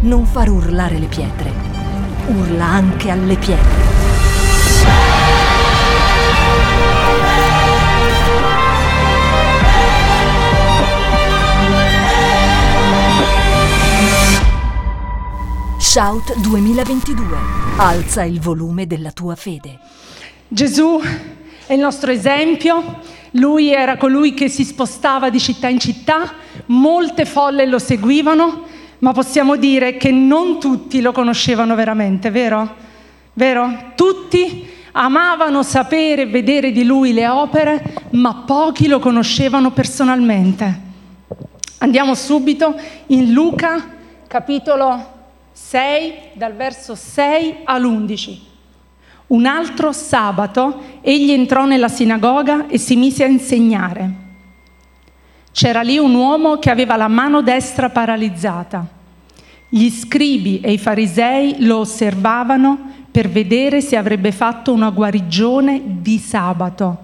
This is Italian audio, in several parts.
non far urlare le pietre, urla anche alle pietre. Shout 2022. Alza il volume della tua fede. Gesù è il nostro esempio, lui era colui che si spostava di città in città, molte folle lo seguivano, ma possiamo dire che non tutti lo conoscevano veramente, vero? Vero? Tutti amavano sapere e vedere di lui le opere, ma pochi lo conoscevano personalmente. Andiamo subito in Luca, capitolo 6, dal verso 6 all'11. Un altro sabato egli entrò nella sinagoga e si mise a insegnare. C'era lì un uomo che aveva la mano destra paralizzata. Gli scribi e i farisei lo osservavano per vedere se avrebbe fatto una guarigione di sabato,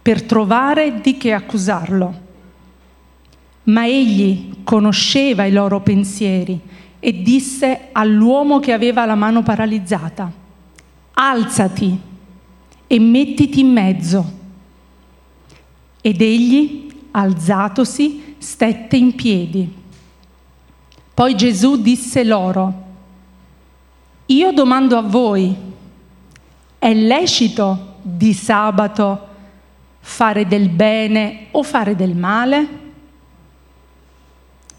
per trovare di che accusarlo. Ma egli conosceva i loro pensieri e disse all'uomo che aveva la mano paralizzata, alzati e mettiti in mezzo. Ed egli, alzatosi, stette in piedi. Poi Gesù disse loro, io domando a voi, è lecito di sabato fare del bene o fare del male?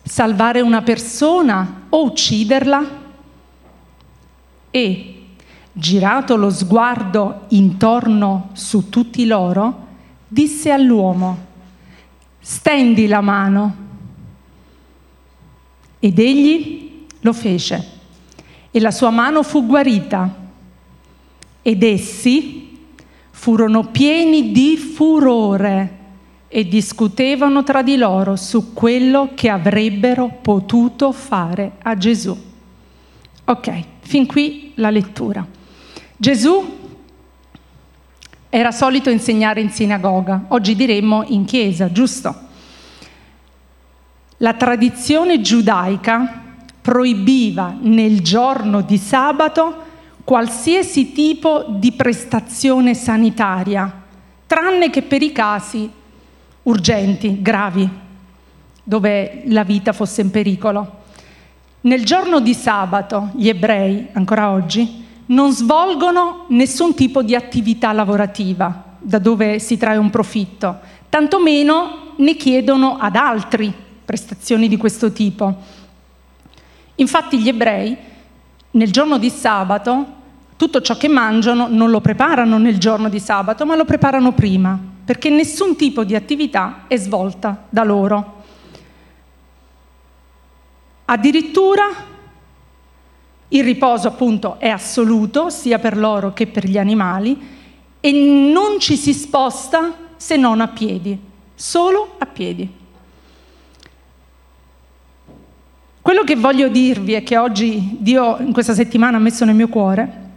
salvare una persona o ucciderla? E, girato lo sguardo intorno su tutti loro, disse all'uomo, stendi la mano. Ed egli lo fece e la sua mano fu guarita ed essi furono pieni di furore e discutevano tra di loro su quello che avrebbero potuto fare a Gesù. Ok, fin qui la lettura. Gesù era solito insegnare in sinagoga, oggi diremmo in chiesa, giusto? La tradizione giudaica proibiva nel giorno di sabato qualsiasi tipo di prestazione sanitaria, tranne che per i casi urgenti, gravi, dove la vita fosse in pericolo. Nel giorno di sabato gli ebrei, ancora oggi, non svolgono nessun tipo di attività lavorativa da dove si trae un profitto, tantomeno ne chiedono ad altri prestazioni di questo tipo. Infatti gli ebrei nel giorno di sabato tutto ciò che mangiano non lo preparano nel giorno di sabato, ma lo preparano prima, perché nessun tipo di attività è svolta da loro. Addirittura il riposo appunto è assoluto sia per loro che per gli animali e non ci si sposta se non a piedi, solo a piedi. Quello che voglio dirvi e che oggi Dio in questa settimana ha messo nel mio cuore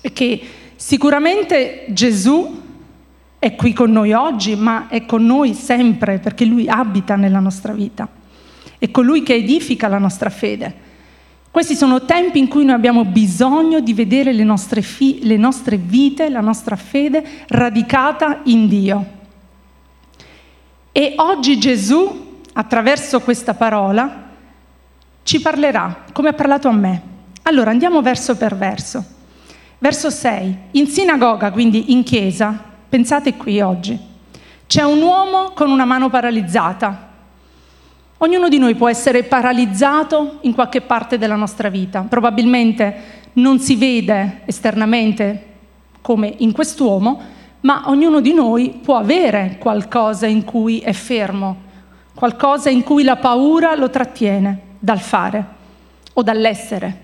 è che sicuramente Gesù è qui con noi oggi, ma è con noi sempre perché Lui abita nella nostra vita. È colui che edifica la nostra fede. Questi sono tempi in cui noi abbiamo bisogno di vedere le nostre, fi- le nostre vite, la nostra fede radicata in Dio. E oggi Gesù, attraverso questa parola, ci parlerà, come ha parlato a me. Allora andiamo verso per verso. Verso 6. In sinagoga, quindi in chiesa, Pensate qui oggi. C'è un uomo con una mano paralizzata. Ognuno di noi può essere paralizzato in qualche parte della nostra vita. Probabilmente non si vede esternamente come in quest'uomo, ma ognuno di noi può avere qualcosa in cui è fermo, qualcosa in cui la paura lo trattiene dal fare o dall'essere,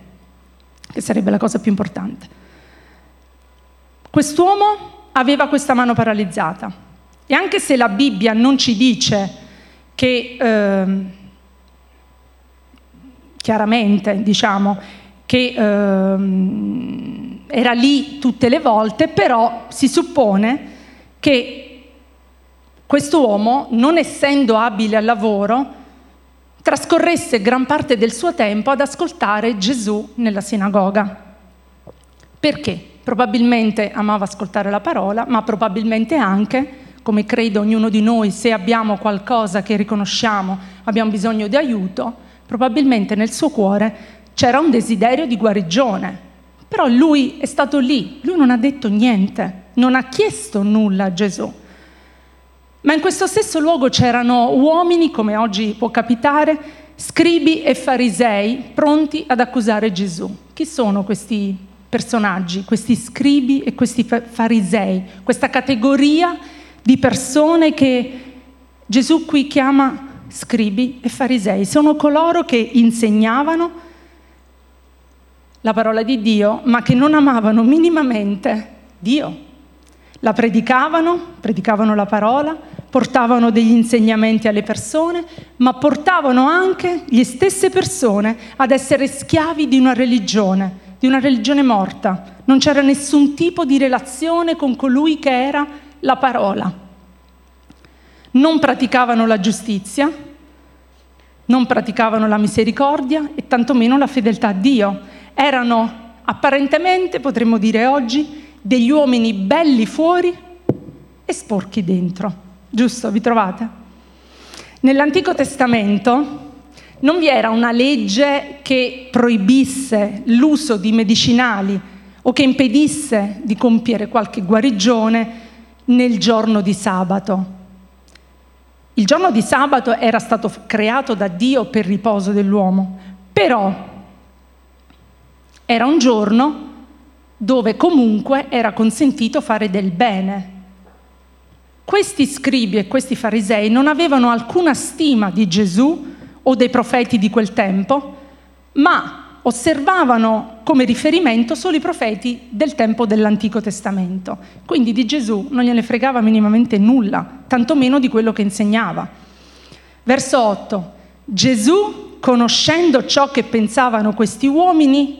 che sarebbe la cosa più importante. Quest'uomo aveva questa mano paralizzata. E anche se la Bibbia non ci dice che eh, chiaramente, diciamo, che eh, era lì tutte le volte, però si suppone che questo uomo, non essendo abile al lavoro, trascorresse gran parte del suo tempo ad ascoltare Gesù nella sinagoga. Perché? Probabilmente amava ascoltare la parola, ma probabilmente anche, come credo ognuno di noi, se abbiamo qualcosa che riconosciamo, abbiamo bisogno di aiuto, probabilmente nel suo cuore c'era un desiderio di guarigione. Però lui è stato lì, lui non ha detto niente, non ha chiesto nulla a Gesù. Ma in questo stesso luogo c'erano uomini, come oggi può capitare, scribi e farisei pronti ad accusare Gesù. Chi sono questi personaggi, questi scribi e questi farisei, questa categoria di persone che Gesù qui chiama scribi e farisei? Sono coloro che insegnavano la parola di Dio, ma che non amavano minimamente Dio. La predicavano, predicavano la parola, portavano degli insegnamenti alle persone, ma portavano anche le stesse persone ad essere schiavi di una religione, di una religione morta. Non c'era nessun tipo di relazione con colui che era la parola. Non praticavano la giustizia, non praticavano la misericordia e tantomeno la fedeltà a Dio. Erano apparentemente, potremmo dire oggi, degli uomini belli fuori e sporchi dentro. Giusto? Vi trovate? Nell'Antico Testamento non vi era una legge che proibisse l'uso di medicinali o che impedisse di compiere qualche guarigione nel giorno di sabato. Il giorno di sabato era stato creato da Dio per riposo dell'uomo, però era un giorno dove comunque era consentito fare del bene. Questi scribi e questi farisei non avevano alcuna stima di Gesù o dei profeti di quel tempo, ma osservavano come riferimento solo i profeti del tempo dell'Antico Testamento. Quindi di Gesù non gliene fregava minimamente nulla, tantomeno di quello che insegnava. Verso 8. Gesù, conoscendo ciò che pensavano questi uomini,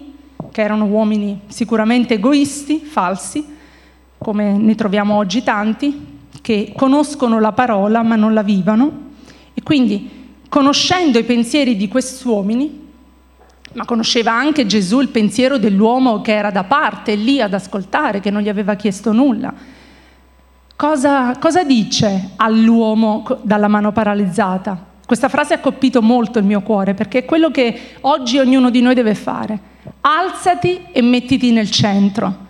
che erano uomini sicuramente egoisti, falsi, come ne troviamo oggi tanti, che conoscono la parola ma non la vivono. E quindi, conoscendo i pensieri di questi uomini, ma conosceva anche Gesù il pensiero dell'uomo che era da parte, lì ad ascoltare, che non gli aveva chiesto nulla. Cosa, cosa dice all'uomo dalla mano paralizzata? Questa frase ha colpito molto il mio cuore perché è quello che oggi ognuno di noi deve fare. Alzati e mettiti nel centro.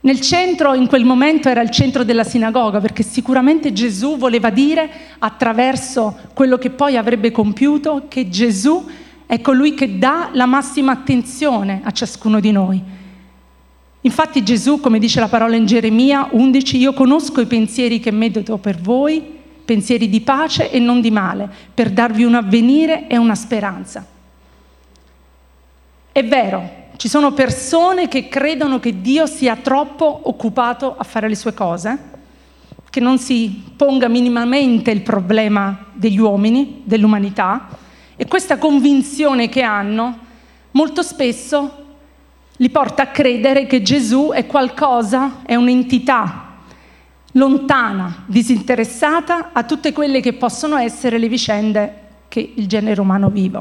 Nel centro in quel momento era il centro della sinagoga perché sicuramente Gesù voleva dire attraverso quello che poi avrebbe compiuto che Gesù è colui che dà la massima attenzione a ciascuno di noi. Infatti Gesù, come dice la parola in Geremia 11, io conosco i pensieri che medito per voi pensieri di pace e non di male, per darvi un avvenire e una speranza. È vero, ci sono persone che credono che Dio sia troppo occupato a fare le sue cose, che non si ponga minimamente il problema degli uomini, dell'umanità, e questa convinzione che hanno molto spesso li porta a credere che Gesù è qualcosa, è un'entità lontana, disinteressata a tutte quelle che possono essere le vicende che il genere umano vive.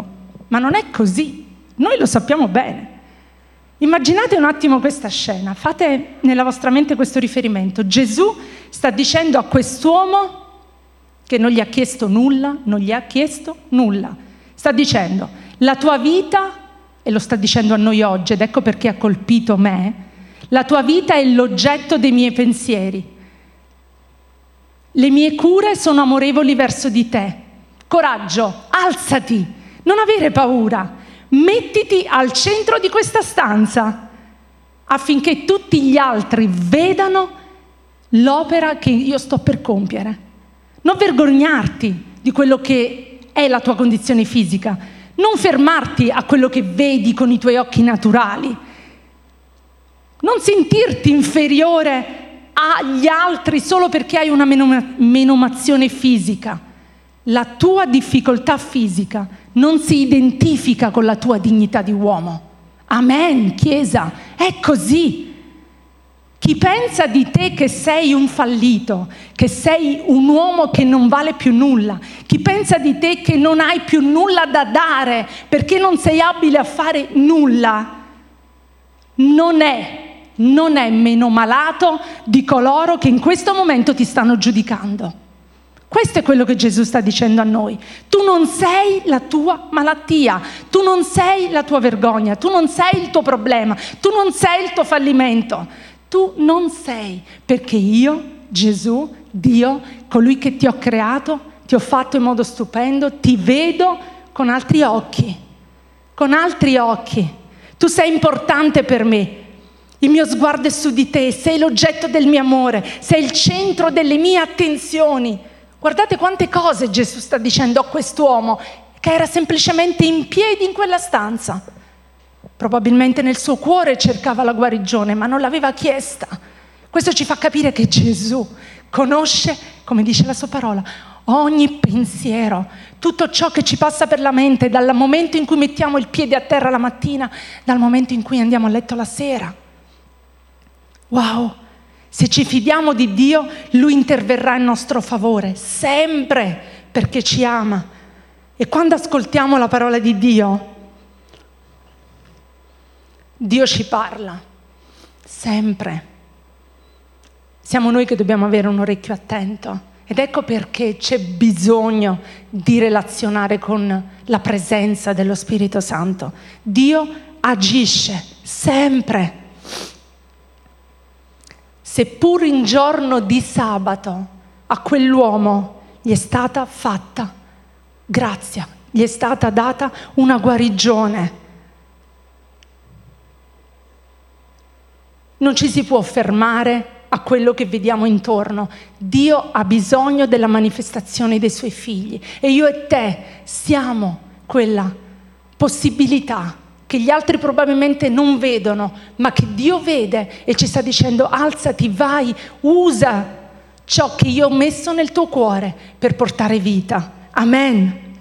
Ma non è così, noi lo sappiamo bene. Immaginate un attimo questa scena, fate nella vostra mente questo riferimento. Gesù sta dicendo a quest'uomo che non gli ha chiesto nulla, non gli ha chiesto nulla. Sta dicendo, la tua vita, e lo sta dicendo a noi oggi, ed ecco perché ha colpito me, la tua vita è l'oggetto dei miei pensieri. Le mie cure sono amorevoli verso di te. Coraggio, alzati, non avere paura, mettiti al centro di questa stanza affinché tutti gli altri vedano l'opera che io sto per compiere. Non vergognarti di quello che è la tua condizione fisica, non fermarti a quello che vedi con i tuoi occhi naturali, non sentirti inferiore agli altri solo perché hai una menomazione fisica. La tua difficoltà fisica non si identifica con la tua dignità di uomo. Amen, Chiesa, è così. Chi pensa di te che sei un fallito, che sei un uomo che non vale più nulla, chi pensa di te che non hai più nulla da dare perché non sei abile a fare nulla, non è, non è meno malato di coloro che in questo momento ti stanno giudicando. Questo è quello che Gesù sta dicendo a noi. Tu non sei la tua malattia, tu non sei la tua vergogna, tu non sei il tuo problema, tu non sei il tuo fallimento. Tu non sei, perché io, Gesù, Dio, colui che ti ho creato, ti ho fatto in modo stupendo, ti vedo con altri occhi, con altri occhi. Tu sei importante per me, il mio sguardo è su di te, sei l'oggetto del mio amore, sei il centro delle mie attenzioni. Guardate quante cose Gesù sta dicendo a quest'uomo che era semplicemente in piedi in quella stanza. Probabilmente nel suo cuore cercava la guarigione, ma non l'aveva chiesta. Questo ci fa capire che Gesù conosce, come dice la sua parola, ogni pensiero, tutto ciò che ci passa per la mente dal momento in cui mettiamo il piede a terra la mattina, dal momento in cui andiamo a letto la sera. Wow! Se ci fidiamo di Dio, Lui interverrà in nostro favore, sempre perché ci ama. E quando ascoltiamo la parola di Dio, Dio ci parla, sempre. Siamo noi che dobbiamo avere un orecchio attento. Ed ecco perché c'è bisogno di relazionare con la presenza dello Spirito Santo. Dio agisce sempre seppur in giorno di sabato, a quell'uomo gli è stata fatta grazia, gli è stata data una guarigione. Non ci si può fermare a quello che vediamo intorno. Dio ha bisogno della manifestazione dei suoi figli e io e te siamo quella possibilità che gli altri probabilmente non vedono, ma che Dio vede e ci sta dicendo alzati, vai, usa ciò che io ho messo nel tuo cuore per portare vita. Amen.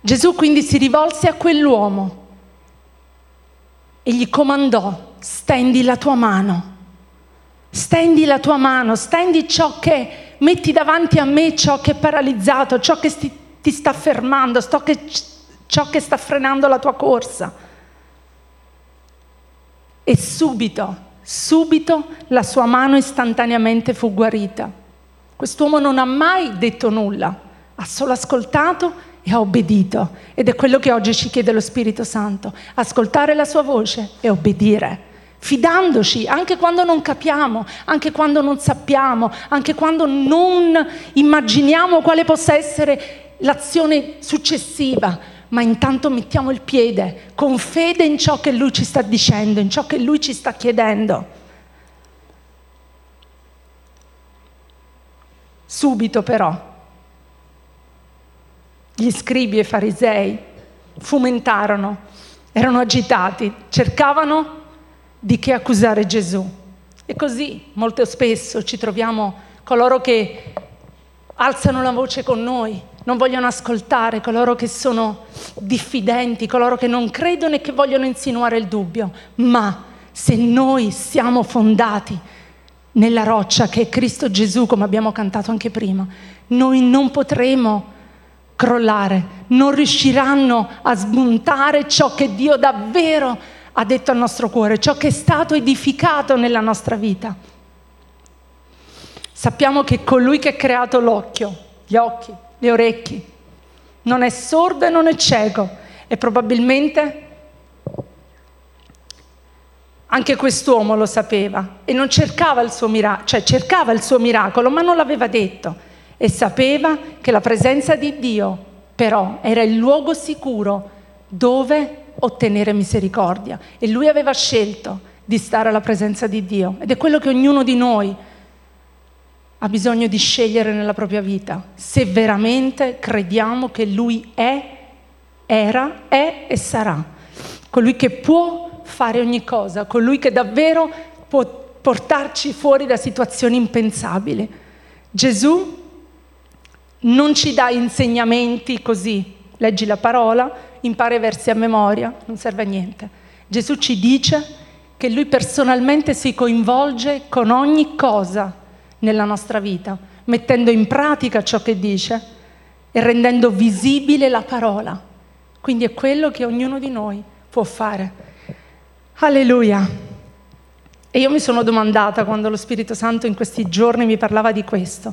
Gesù quindi si rivolse a quell'uomo e gli comandò, stendi la tua mano, stendi la tua mano, stendi ciò che metti davanti a me, ciò che è paralizzato, ciò che ti sta fermando, ciò che ciò che sta frenando la tua corsa. E subito, subito la sua mano istantaneamente fu guarita. Quest'uomo non ha mai detto nulla, ha solo ascoltato e ha obbedito. Ed è quello che oggi ci chiede lo Spirito Santo, ascoltare la sua voce e obbedire fidandoci anche quando non capiamo, anche quando non sappiamo, anche quando non immaginiamo quale possa essere l'azione successiva, ma intanto mettiamo il piede con fede in ciò che Lui ci sta dicendo, in ciò che Lui ci sta chiedendo. Subito però gli scribi e i farisei fumentarono, erano agitati, cercavano di che accusare Gesù. E così molto spesso ci troviamo coloro che alzano la voce con noi, non vogliono ascoltare coloro che sono diffidenti, coloro che non credono e che vogliono insinuare il dubbio. Ma se noi siamo fondati nella roccia che è Cristo Gesù, come abbiamo cantato anche prima, noi non potremo crollare, non riusciranno a smontare ciò che Dio davvero ha detto al nostro cuore, ciò che è stato edificato nella nostra vita. Sappiamo che colui che ha creato l'occhio, gli occhi, le orecchie, non è sordo e non è cieco e probabilmente anche quest'uomo lo sapeva e non cercava il suo miracolo, cioè cercava il suo miracolo, ma non l'aveva detto e sapeva che la presenza di Dio però era il luogo sicuro dove ottenere misericordia e lui aveva scelto di stare alla presenza di Dio ed è quello che ognuno di noi ha bisogno di scegliere nella propria vita, se veramente crediamo che Lui è, era, è e sarà, colui che può fare ogni cosa, colui che davvero può portarci fuori da situazioni impensabili. Gesù non ci dà insegnamenti così, leggi la parola, impara i versi a memoria, non serve a niente. Gesù ci dice che Lui personalmente si coinvolge con ogni cosa nella nostra vita, mettendo in pratica ciò che dice e rendendo visibile la parola. Quindi è quello che ognuno di noi può fare. Alleluia. E io mi sono domandata quando lo Spirito Santo in questi giorni mi parlava di questo.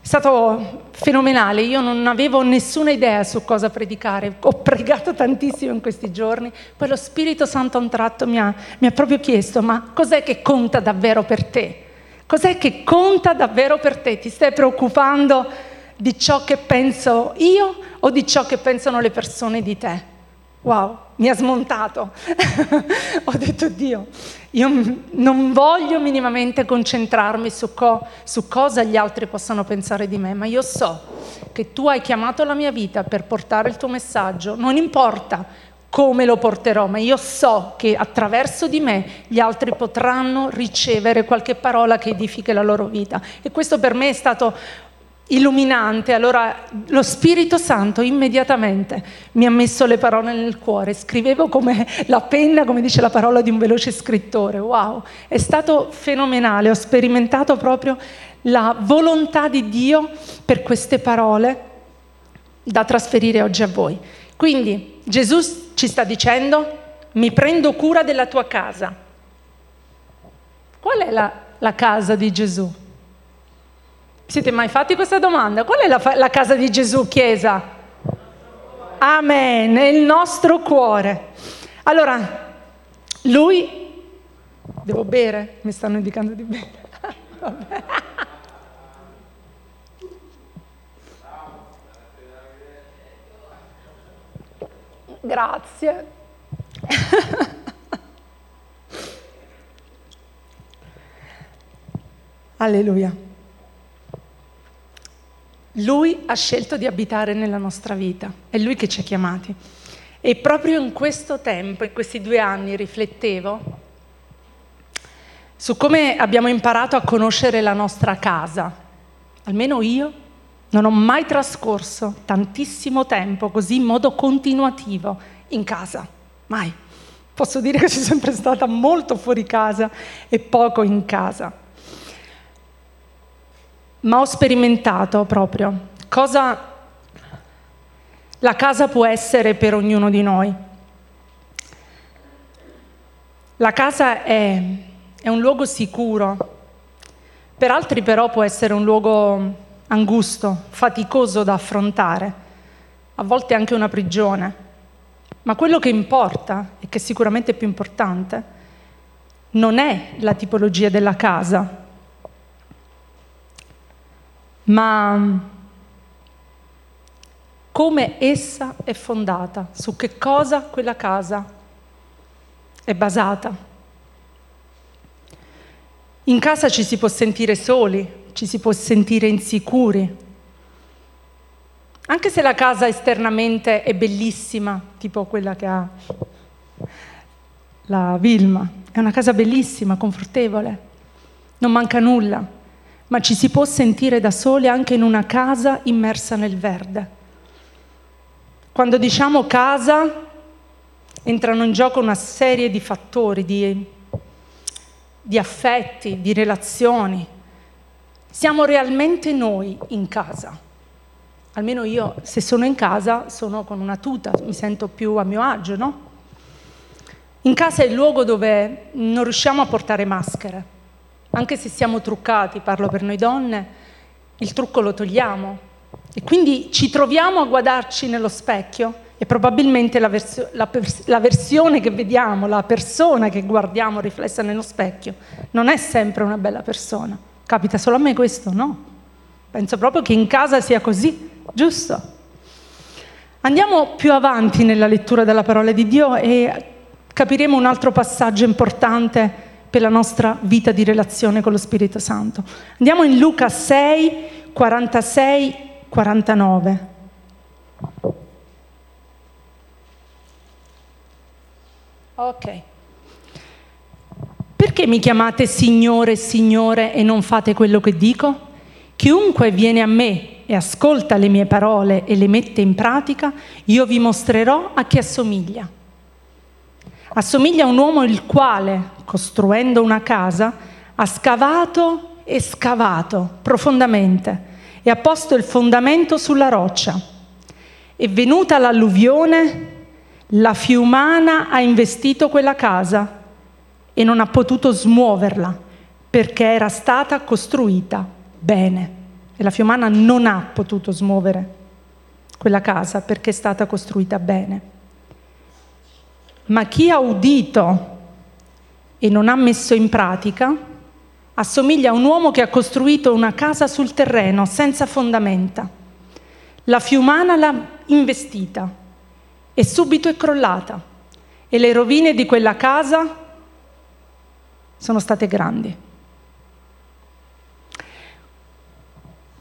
È stato fenomenale, io non avevo nessuna idea su cosa predicare, ho pregato tantissimo in questi giorni, poi lo Spirito Santo a un tratto mi ha, mi ha proprio chiesto, ma cos'è che conta davvero per te? Cos'è che conta davvero per te? Ti stai preoccupando di ciò che penso io o di ciò che pensano le persone di te? Wow, mi ha smontato. Ho detto Dio, io non voglio minimamente concentrarmi su, co- su, cosa gli altri possano pensare di me, ma io so che tu hai chiamato la mia vita per portare il tuo messaggio, non importa come lo porterò, ma io so che attraverso di me gli altri potranno ricevere qualche parola che edifichi la loro vita. E questo per me è stato illuminante, allora lo Spirito Santo immediatamente mi ha messo le parole nel cuore, scrivevo come la penna, come dice la parola di un veloce scrittore, wow, è stato fenomenale, ho sperimentato proprio la volontà di Dio per queste parole da trasferire oggi a voi. Quindi Gesù ci sta dicendo, mi prendo cura della tua casa. Qual è la, la casa di Gesù? Siete mai fatti questa domanda? Qual è la, la casa di Gesù, Chiesa? Amen, è il nostro cuore. Allora, lui... Devo bere? Mi stanno indicando di bere. Grazie. Alleluia. Lui ha scelto di abitare nella nostra vita, è Lui che ci ha chiamati. E proprio in questo tempo, in questi due anni, riflettevo su come abbiamo imparato a conoscere la nostra casa. Almeno io non ho mai trascorso tantissimo tempo così in modo continuativo in casa, mai. Posso dire che sono sempre stata molto fuori casa e poco in casa ma ho sperimentato proprio cosa la casa può essere per ognuno di noi. La casa è, è un luogo sicuro, per altri però può essere un luogo angusto, faticoso da affrontare, a volte anche una prigione. Ma quello che importa, e che sicuramente è più importante, non è la tipologia della casa, ma come essa è fondata, su che cosa quella casa è basata. In casa ci si può sentire soli, ci si può sentire insicuri, anche se la casa esternamente è bellissima, tipo quella che ha la Vilma, è una casa bellissima, confortevole, non manca nulla ma ci si può sentire da soli anche in una casa immersa nel verde. Quando diciamo casa entrano in gioco una serie di fattori, di, di affetti, di relazioni. Siamo realmente noi in casa. Almeno io, se sono in casa, sono con una tuta, mi sento più a mio agio, no? In casa è il luogo dove non riusciamo a portare maschere anche se siamo truccati, parlo per noi donne, il trucco lo togliamo e quindi ci troviamo a guardarci nello specchio e probabilmente la, versio, la, pers- la, versione che vediamo, la persona che guardiamo riflessa nello specchio, non è sempre una bella persona. Capita solo a me questo? No. Penso proprio che in casa sia così, giusto? Andiamo più avanti nella lettura della parola di Dio e capiremo un altro passaggio importante per la nostra vita di relazione con lo Spirito Santo. Andiamo in Luca 6, 46, 49. Ok. Perché mi chiamate Signore, Signore e non fate quello che dico? Chiunque viene a me e ascolta le mie parole e le mette in pratica, io vi mostrerò a chi assomiglia Assomiglia a un uomo il quale, costruendo una casa, ha scavato e scavato profondamente e ha posto il fondamento sulla roccia. E venuta l'alluvione, la fiumana ha investito quella casa e non ha potuto smuoverla perché era stata costruita bene. E la fiumana non ha potuto smuovere quella casa perché è stata costruita bene. Ma chi ha udito e non ha messo in pratica assomiglia a un uomo che ha costruito una casa sul terreno senza fondamenta. La fiumana l'ha investita e subito è crollata e le rovine di quella casa sono state grandi.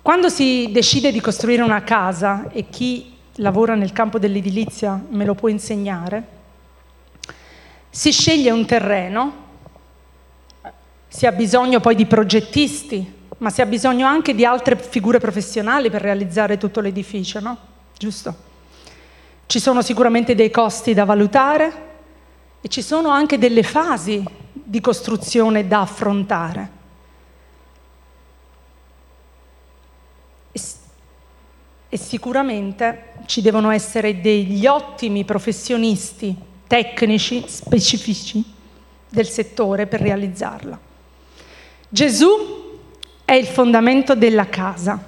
Quando si decide di costruire una casa, e chi lavora nel campo dell'edilizia me lo può insegnare, si sceglie un terreno, si ha bisogno poi di progettisti, ma si ha bisogno anche di altre figure professionali per realizzare tutto l'edificio, no? Giusto? Ci sono sicuramente dei costi da valutare e ci sono anche delle fasi di costruzione da affrontare. E, sicuramente ci devono essere degli ottimi professionisti tecnici specifici del settore per realizzarla. Gesù è il fondamento della casa.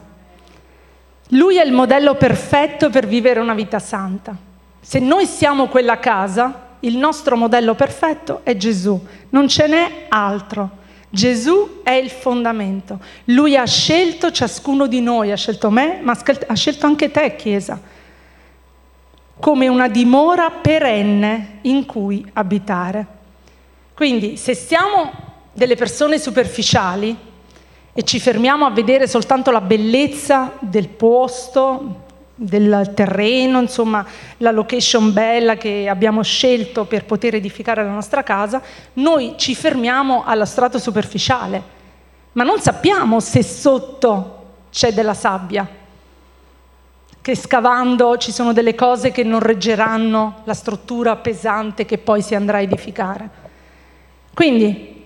Lui è il modello perfetto per vivere una vita santa. Se noi siamo quella casa, il nostro modello perfetto è Gesù, non ce n'è altro. Gesù è il fondamento. Lui ha scelto ciascuno di noi, ha scelto me, ma ha scelto anche te, Chiesa come una dimora perenne in cui abitare. Quindi se siamo delle persone superficiali e ci fermiamo a vedere soltanto la bellezza del posto, del terreno, insomma la location bella che abbiamo scelto per poter edificare la nostra casa, noi ci fermiamo allo strato superficiale, ma non sappiamo se sotto c'è della sabbia, che scavando ci sono delle cose che non reggeranno la struttura pesante che poi si andrà a edificare. Quindi,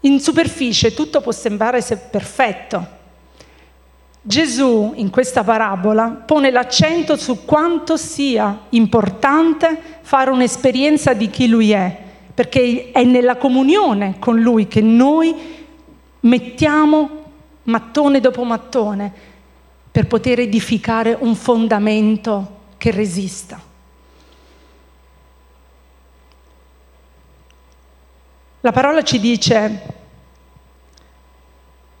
in superficie tutto può sembrare perfetto. Gesù in questa parabola pone l'accento su quanto sia importante fare un'esperienza di chi lui è, perché è nella comunione con lui che noi mettiamo mattone dopo mattone per poter edificare un fondamento che resista. La parola ci dice,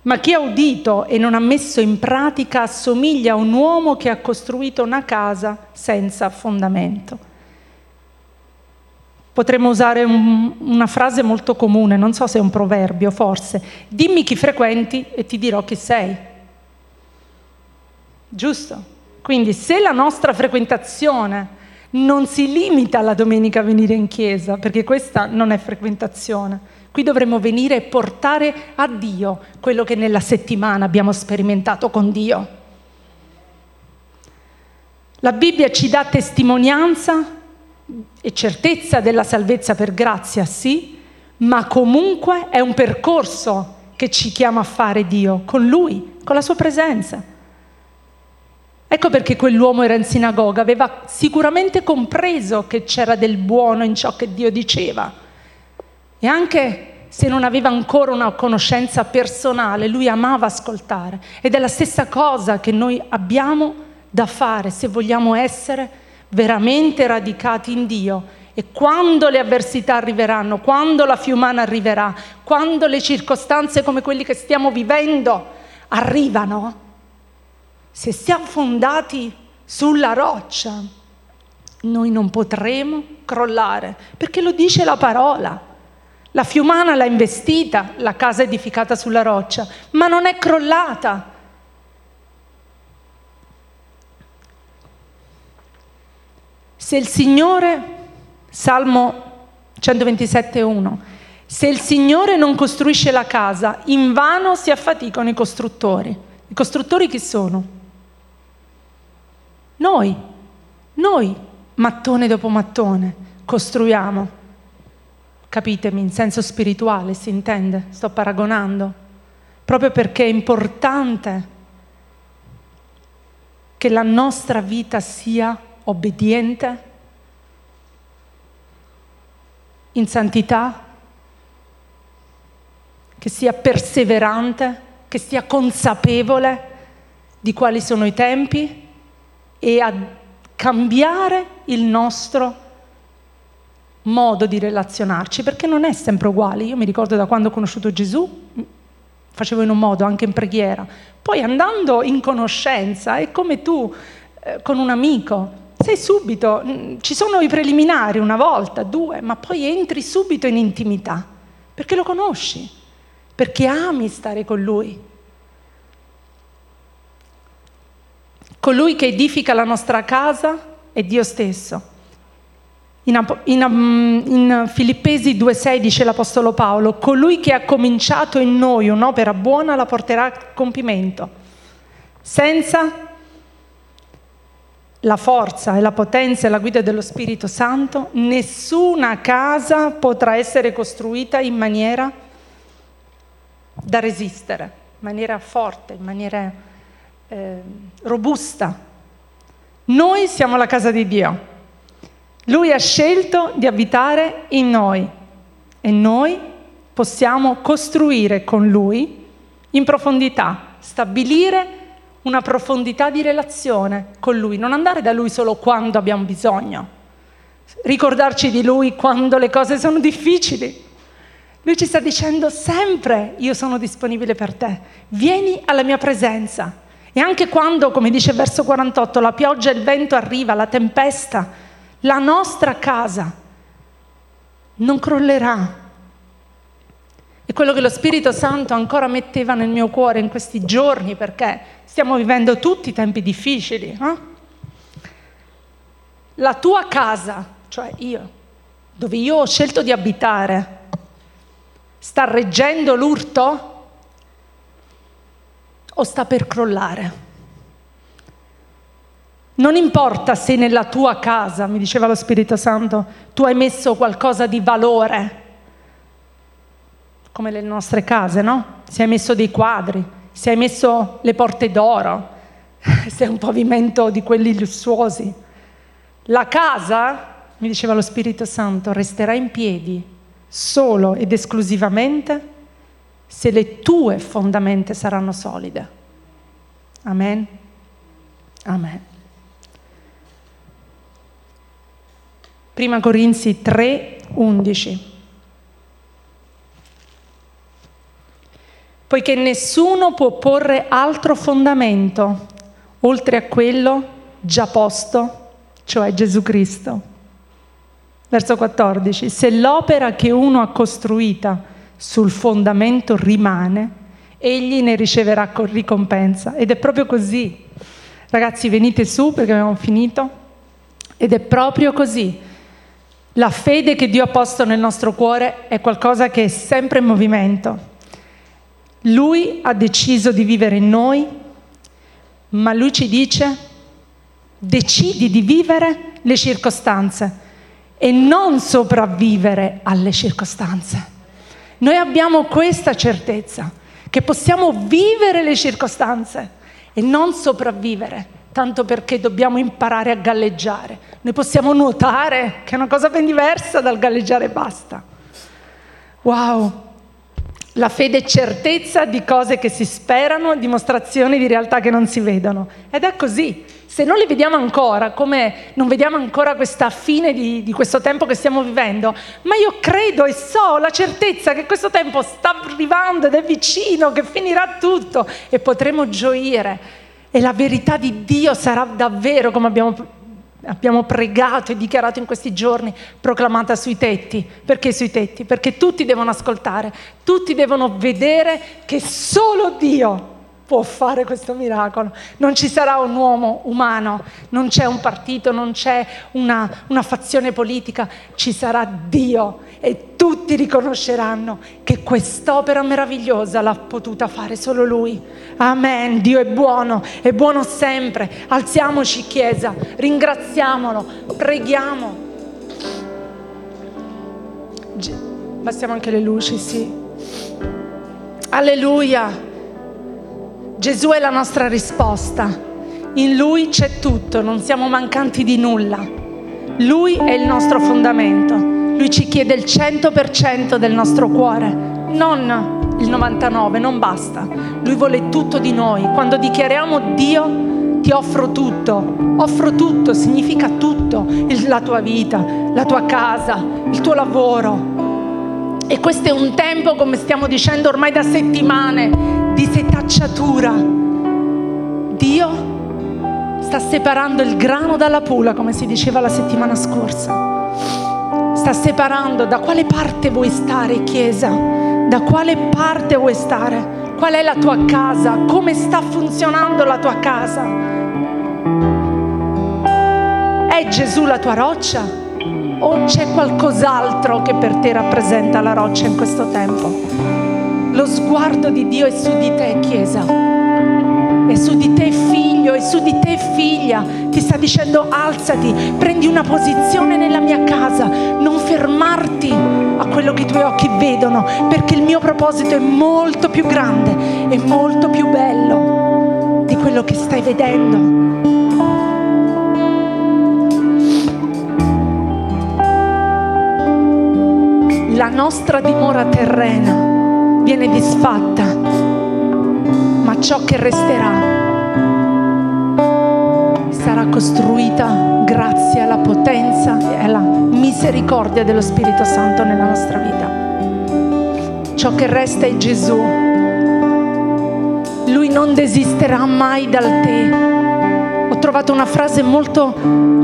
ma chi ha udito e non ha messo in pratica assomiglia a un uomo che ha costruito una casa senza fondamento. Potremmo usare un, una frase molto comune, non so se è un proverbio, forse. Dimmi chi frequenti e ti dirò chi sei. Giusto? Quindi se la nostra frequentazione non si limita alla domenica a venire in chiesa, perché questa non è frequentazione, qui dovremmo venire e portare a Dio quello che nella settimana abbiamo sperimentato con Dio. La Bibbia ci dà testimonianza e certezza della salvezza per grazia, sì, ma comunque è un percorso che ci chiama a fare Dio con Lui, con la sua presenza. Ecco perché quell'uomo era in sinagoga, aveva sicuramente compreso che c'era del buono in ciò che Dio diceva. E anche se non aveva ancora una conoscenza personale, lui amava ascoltare. Ed è la stessa cosa che noi abbiamo da fare se vogliamo essere veramente radicati in Dio. E quando le avversità arriveranno, quando la fiumana arriverà, quando le circostanze come quelle che stiamo vivendo arrivano, se siamo fondati sulla roccia, noi non potremo crollare, perché lo dice la parola. La fiumana l'ha investita, la casa edificata sulla roccia, ma non è crollata. Se il Signore, Salmo 127.1, se il Signore non costruisce la casa, invano si affaticano i costruttori. I costruttori chi sono? Noi, noi, mattone dopo mattone, costruiamo. Capitemi, in senso spirituale si intende, sto paragonando, proprio perché è importante che la nostra vita sia obbediente, in santità, che sia perseverante, che sia consapevole di quali sono i tempi e a cambiare il nostro modo di relazionarci, perché non è sempre uguale. Io mi ricordo da quando ho conosciuto Gesù, facevo in un modo anche in preghiera. Poi andando in conoscenza, è come tu eh, con un amico, sei subito, mm, ci sono i preliminari una volta, due, ma poi entri subito in intimità, perché lo conosci, perché ami stare con lui. Colui che edifica la nostra casa è Dio stesso. In, in, um, in Filippesi 2,6 dice l'Apostolo Paolo, colui che ha cominciato in noi un'opera buona la porterà a compimento. Senza la forza e la potenza e la guida dello Spirito Santo, nessuna casa potrà essere costruita in maniera da resistere, in maniera forte, in maniera eh, robusta. Noi siamo la casa di Dio. Lui ha scelto di abitare in noi e noi possiamo costruire con Lui in profondità, stabilire una profondità di relazione con Lui, non andare da Lui solo quando abbiamo bisogno, ricordarci di Lui quando le cose sono difficili. Lui ci sta dicendo sempre io sono disponibile per te, vieni alla mia presenza. E anche quando, come dice il verso 48, la pioggia e il vento arriva, la tempesta, la nostra casa non crollerà. È quello che lo Spirito Santo ancora metteva nel mio cuore in questi giorni, perché stiamo vivendo tutti tempi difficili. Eh? La tua casa, cioè io, dove io ho scelto di abitare, sta reggendo l'urto o sta per crollare? Non importa se nella tua casa, mi diceva lo Spirito Santo, tu hai messo qualcosa di valore, come le nostre case, no? Se hai messo dei quadri, se hai messo le porte d'oro, se è un pavimento di quelli lussuosi. La casa, mi diceva lo Spirito Santo, resterà in piedi solo ed esclusivamente se le tue fondamenta saranno solide. Amen. Amen. Prima Corinzi 3, 11. Poiché nessuno può porre altro fondamento oltre a quello già posto, cioè Gesù Cristo. Verso 14. Se l'opera che uno ha costruita sul fondamento rimane, egli ne riceverà ricompensa. Ed è proprio così. Ragazzi, venite su perché abbiamo finito. Ed è proprio così. La fede che Dio ha posto nel nostro cuore è qualcosa che è sempre in movimento. Lui ha deciso di vivere in noi, ma lui ci dice, decidi di vivere le circostanze e non sopravvivere alle circostanze. Noi abbiamo questa certezza, che possiamo vivere le circostanze e non sopravvivere tanto perché dobbiamo imparare a galleggiare. Noi possiamo nuotare, che è una cosa ben diversa dal galleggiare e basta. Wow! La fede è certezza di cose che si sperano, dimostrazioni di realtà che non si vedono. Ed è così. Se non le vediamo ancora, come non vediamo ancora questa fine di, di questo tempo che stiamo vivendo, ma io credo e so la certezza che questo tempo sta arrivando ed è vicino, che finirà tutto e potremo gioire e la verità di Dio sarà davvero, come abbiamo, abbiamo pregato e dichiarato in questi giorni, proclamata sui tetti. Perché sui tetti? Perché tutti devono ascoltare, tutti devono vedere che solo Dio può fare questo miracolo. Non ci sarà un uomo umano, non c'è un partito, non c'è una, una, fazione politica, ci sarà Dio e tutti riconosceranno che quest'opera meravigliosa l'ha potuta fare solo Lui. Amen. Dio è buono, è buono sempre. Alziamoci Chiesa, ringraziamolo, preghiamo. Bastiamo anche le luci, sì. Alleluia. Gesù è la nostra risposta. In Lui c'è tutto, non siamo mancanti di nulla. Lui è il nostro fondamento. Lui ci chiede il 100% del nostro cuore, non il 99, non basta. Lui vuole tutto di noi. Quando dichiariamo Dio, ti offro tutto. Offro tutto significa tutto, la tua vita, la tua casa, il tuo lavoro, e questo è un tempo, come stiamo dicendo ormai da settimane, di setacciatura. Dio sta separando il grano dalla pula, come si diceva la settimana scorsa. Sta separando da quale parte vuoi stare, Chiesa? Da quale parte vuoi stare? Qual è la tua casa? Come sta funzionando la tua casa? È Gesù la tua roccia? o c'è qualcos'altro che per te rappresenta la roccia in questo tempo? Lo sguardo di Dio è su di te, Chiesa. È su di te figlio, è su di te figlia. Ti sta dicendo alzati, prendi una posizione nella mia casa, non fermarti a quello che i tuoi occhi vedono, perché il mio proposito è molto più grande, è molto più bello di quello che stai vedendo. la nostra dimora terrena viene disfatta, ma ciò che resterà sarà costruita grazie alla potenza e alla misericordia dello Spirito Santo nella nostra vita. Ciò che resta è Gesù. Lui non desisterà mai dal te. Ho trovato una frase molto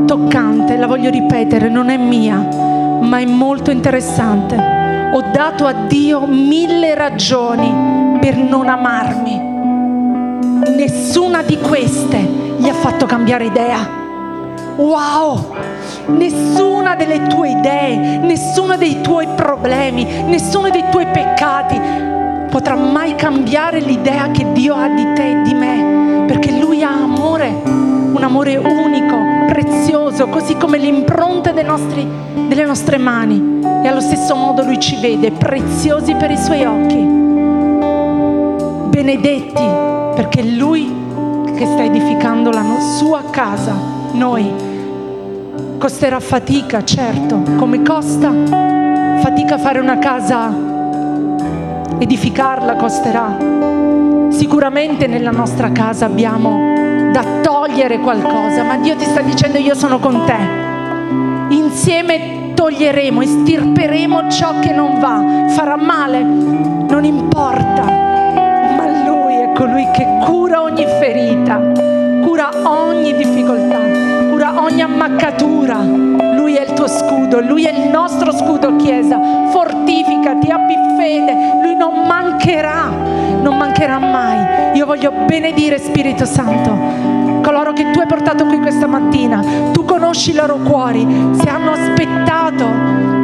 toccante, la voglio ripetere, non è mia ma è molto interessante. Ho dato a Dio mille ragioni per non amarmi. Nessuna di queste gli ha fatto cambiare idea. Wow! Nessuna delle tue idee, nessuno dei tuoi problemi, nessuno dei tuoi peccati potrà mai cambiare l'idea che Dio ha di te e di me, perché Lui ha amore, un amore unico, prezioso, così come l'impronta nostri, delle nostre mani. E allo stesso modo Lui ci vede preziosi per i Suoi occhi, benedetti, perché Lui che sta edificando la sua casa, noi. Costerà fatica, certo, come costa fatica fare una casa, edificarla costerà. Sicuramente nella nostra casa abbiamo da togliere qualcosa, ma Dio ti sta dicendo io sono con te. Insieme toglieremo, estirperemo ciò che non va, farà male, non importa, ma Lui è colui che cura ogni ferita, cura ogni difficoltà, cura ogni ammaccatura. Lui è il tuo scudo, Lui è il nostro scudo, Chiesa. Fortificati, abbi fede, Lui non mancherà, non mancherà mai. Io voglio benedire Spirito Santo coloro che tu hai portato qui questa mattina. Tu conosci i loro cuori, se hanno aspettato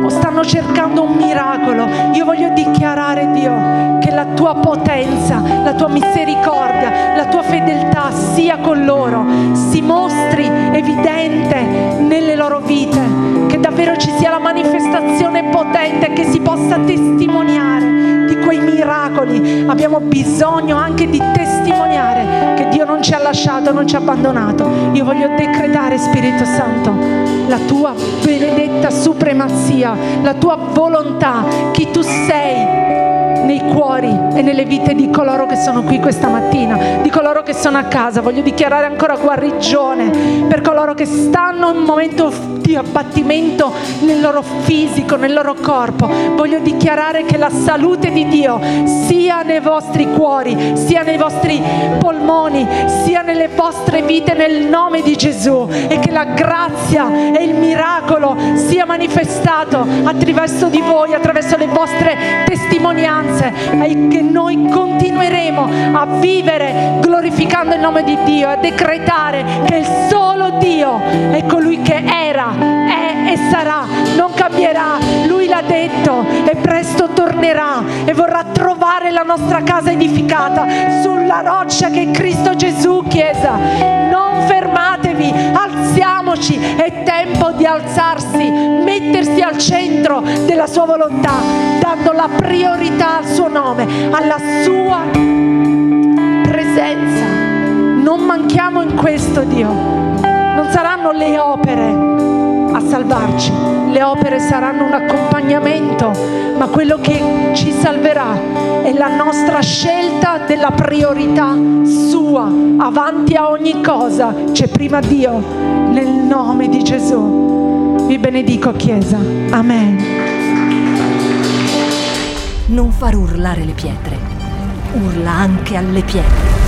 o stanno cercando un miracolo. Io voglio dichiarare, Dio, che la tua potenza, la tua misericordia, la tua fedeltà sia con loro, si mostri evidente nelle loro vite, che davvero ci sia la manifestazione potente, che si possa testimoniare quei miracoli. Abbiamo bisogno anche di testimoniare che Dio non ci ha lasciato, non ci ha abbandonato. Io voglio decretare, Spirito Santo, la tua benedetta supremazia, la tua volontà, chi tu sei nei cuori e nelle vite di coloro che sono qui questa mattina, di coloro che sono a casa. Voglio dichiarare ancora guarigione per coloro che stanno in un momento di abbattimento nel loro fisico, nel loro corpo. Voglio dichiarare che la salute di Dio sia nei vostri cuori, sia nei vostri polmoni, sia nelle vostre vite nel nome di Gesù e che la grazia e il miracolo sia manifestato attraverso di voi, attraverso le vostre testimonianze e che noi continueremo a vivere glorificando il nome di Dio, a decretare che il solo Dio è colui che era, è e sarà, non cambierà. Lui l'ha detto e presto tornerà e vorrà trovare la nostra casa edificata sulla roccia che Cristo Gesù, Chiesa. Non fermatevi, alziamoci, è tempo di alzarsi, mettersi al centro della sua volontà, dando la priorità al suo nome, alla sua presenza. Non manchiamo in questo, Dio. Non saranno le opere a salvarci. Le opere saranno un accompagnamento, ma quello che ci salverà è la nostra scelta della priorità sua, avanti a ogni cosa. C'è prima Dio, nel nome di Gesù. Vi benedico Chiesa. Amen. Non far urlare le pietre, urla anche alle pietre.